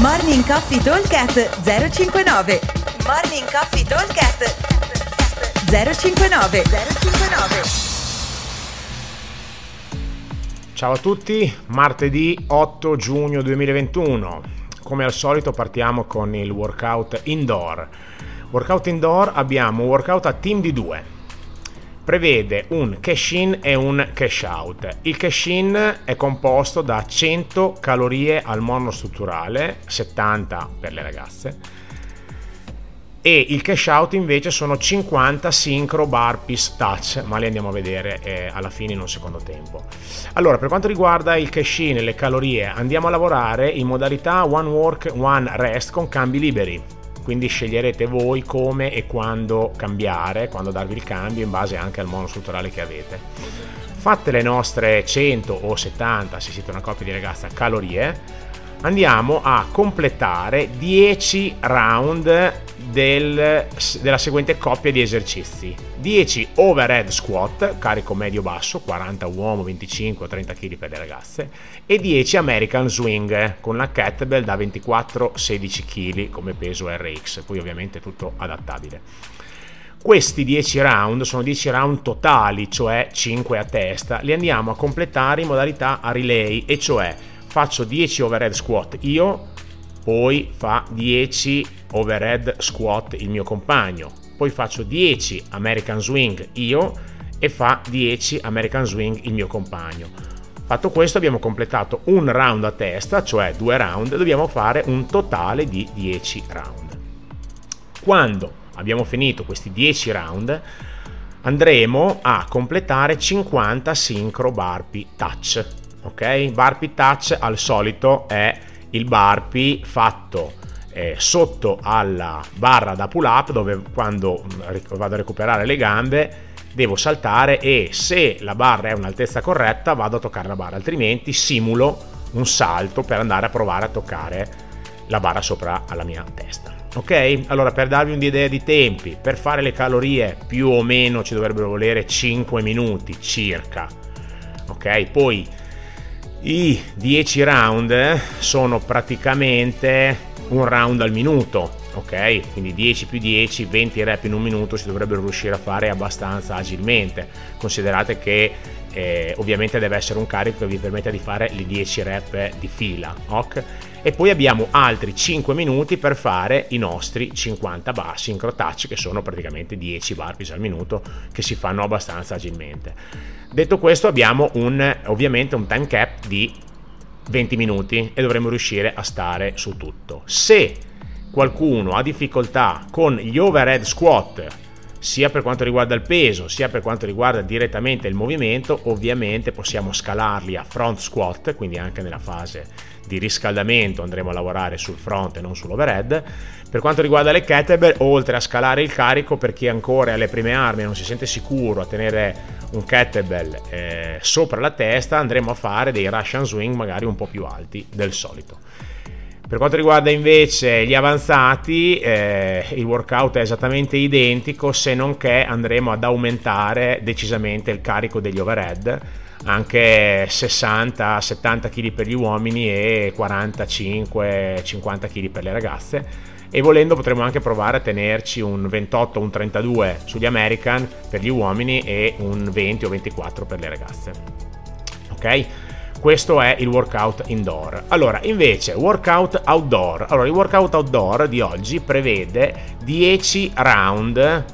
Morning Coffee Talkcast 059 Morning Coffee Talkcast 059 059 Ciao a tutti, martedì 8 giugno 2021. Come al solito partiamo con il workout indoor. Workout indoor abbiamo un workout a team di due prevede un cash in e un cash out. Il cash in è composto da 100 calorie al monostrutturale, 70 per le ragazze, e il cash out invece sono 50 synchro burpees touch, ma li andiamo a vedere eh, alla fine in un secondo tempo. Allora, per quanto riguarda il cash in e le calorie, andiamo a lavorare in modalità one work, one rest con cambi liberi quindi sceglierete voi come e quando cambiare, quando darvi il cambio in base anche al monostrutturale che avete. Fatte le nostre 100 o 70, se siete una coppia di ragazze, calorie, andiamo a completare 10 round del, della seguente coppia di esercizi. 10 overhead squat carico medio basso 40 uomo 25 o 30 kg per le ragazze e 10 american swing con la kettlebell da 24 16 kg come peso RX poi ovviamente tutto adattabile. Questi 10 round sono 10 round totali cioè 5 a testa. Li andiamo a completare in modalità a relay e cioè faccio 10 overhead squat io poi fa 10 overhead squat il mio compagno, poi faccio 10 American swing io e fa 10 American swing il mio compagno. Fatto questo abbiamo completato un round a testa, cioè due round, dobbiamo fare un totale di 10 round. Quando abbiamo finito questi 10 round andremo a completare 50 synchro burpee touch. Ok? Burpee touch al solito è il burpee fatto eh, sotto alla barra da pull up dove quando vado a recuperare le gambe devo saltare e se la barra è un'altezza corretta vado a toccare la barra altrimenti simulo un salto per andare a provare a toccare la barra sopra alla mia testa. Ok? Allora per darvi un'idea di tempi per fare le calorie più o meno ci dovrebbero volere 5 minuti circa. Ok? Poi i 10 round sono praticamente un round al minuto, ok? Quindi 10 più 10, 20 rep in un minuto si dovrebbero riuscire a fare abbastanza agilmente. Considerate che eh, ovviamente deve essere un carico che vi permetta di fare le 10 rep di fila, ok? E poi abbiamo altri 5 minuti per fare i nostri 50 bar synchro touch che sono praticamente 10 burpees al minuto che si fanno abbastanza agilmente. Detto questo abbiamo un, ovviamente un time cap di 20 minuti e dovremo riuscire a stare su tutto. Se qualcuno ha difficoltà con gli overhead squat, sia per quanto riguarda il peso, sia per quanto riguarda direttamente il movimento, ovviamente possiamo scalarli a front squat, quindi anche nella fase di riscaldamento andremo a lavorare sul front e non sull'overhead. Per quanto riguarda le kettlebell, oltre a scalare il carico, per chi ancora è alle prime armi e non si sente sicuro a tenere un kettlebell eh, sopra la testa, andremo a fare dei Russian swing magari un po' più alti del solito. Per quanto riguarda invece gli avanzati, eh, il workout è esattamente identico, se non che andremo ad aumentare decisamente il carico degli overhead anche 60-70 kg per gli uomini e 45-50 kg per le ragazze. E volendo potremo anche provare a tenerci un 28 un 32 sugli American per gli uomini e un 20 o 24 per le ragazze. Ok questo è il workout indoor allora invece workout outdoor allora il workout outdoor di oggi prevede 10 round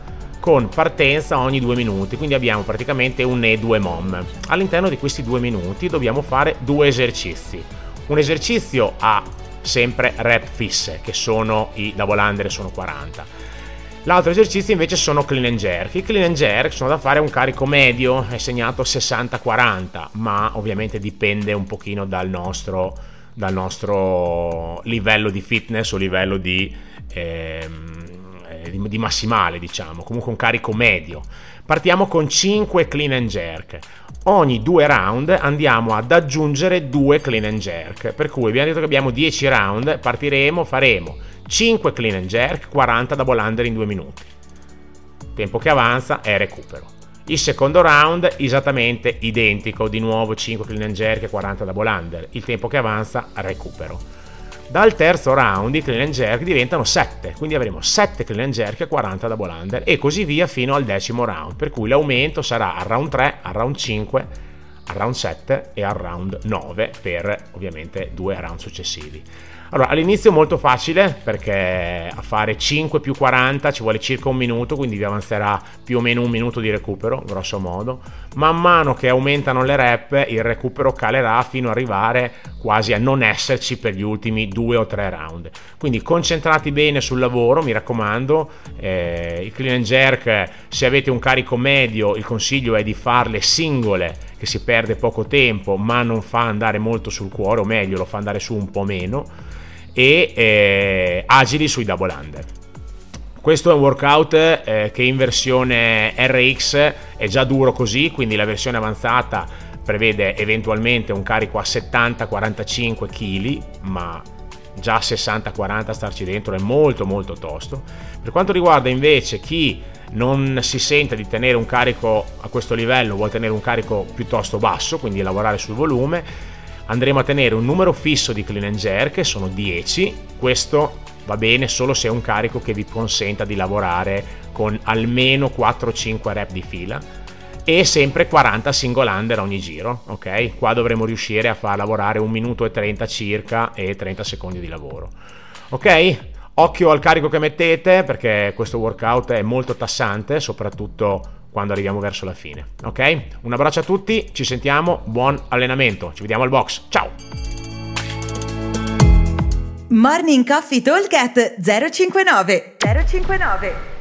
con partenza ogni due minuti, quindi abbiamo praticamente un e due mom. All'interno di questi due minuti dobbiamo fare due esercizi. Un esercizio a sempre rep fisse, che sono i double under sono 40. L'altro esercizio invece sono clean and jerk. I clean and jerk sono da fare un carico medio, è segnato 60-40, ma ovviamente dipende un pochino dal nostro, dal nostro livello di fitness o livello di... Ehm, eh, di, di massimale, diciamo, comunque un carico medio. Partiamo con 5 clean and jerk. Ogni due round andiamo ad aggiungere 2 clean and jerk, per cui abbiamo detto che abbiamo 10 round, partiremo, faremo 5 clean and jerk, 40 double under in 2 minuti. Tempo che avanza è recupero. Il secondo round esattamente identico, di nuovo 5 clean and jerk e 40 double under. Il tempo che avanza recupero Dal terzo round i clean and jerk diventano 7, quindi avremo 7 clean and jerk a 40 double under e così via fino al decimo round, per cui l'aumento sarà al round 3, al round 5, al round 7 e al round 9 per ovviamente due round successivi. Allora, all'inizio è molto facile perché a fare 5 più 40 ci vuole circa un minuto, quindi vi avanzerà più o meno un minuto di recupero, grosso modo. Man mano che aumentano le rep, il recupero calerà fino ad arrivare quasi a non esserci per gli ultimi due o tre round. Quindi concentrati bene sul lavoro, mi raccomando. Eh, il clean and jerk, se avete un carico medio, il consiglio è di farle singole che si perde poco tempo ma non fa andare molto sul cuore o meglio lo fa andare su un po' meno e eh, agili sui double under. Questo è un workout eh, che in versione RX è già duro così, quindi la versione avanzata prevede eventualmente un carico a 70-45 kg, ma già 60-40 starci dentro è molto molto tosto. Per quanto riguarda invece chi non si sente di tenere un carico a questo livello, vuole tenere un carico piuttosto basso, quindi lavorare sul volume, andremo a tenere un numero fisso di clean and jerk, che sono 10, questo va bene solo se è un carico che vi consenta di lavorare con almeno 4-5 rep di fila e sempre 40 single under ogni giro, ok? Qua dovremo riuscire a far lavorare 1 minuto e 30 circa e 30 secondi di lavoro. Ok? Occhio al carico che mettete perché questo workout è molto tassante, soprattutto quando arriviamo verso la fine. Ok? Un abbraccio a tutti, ci sentiamo, buon allenamento, ci vediamo al box. Ciao! Morning Coffee Talk 059 059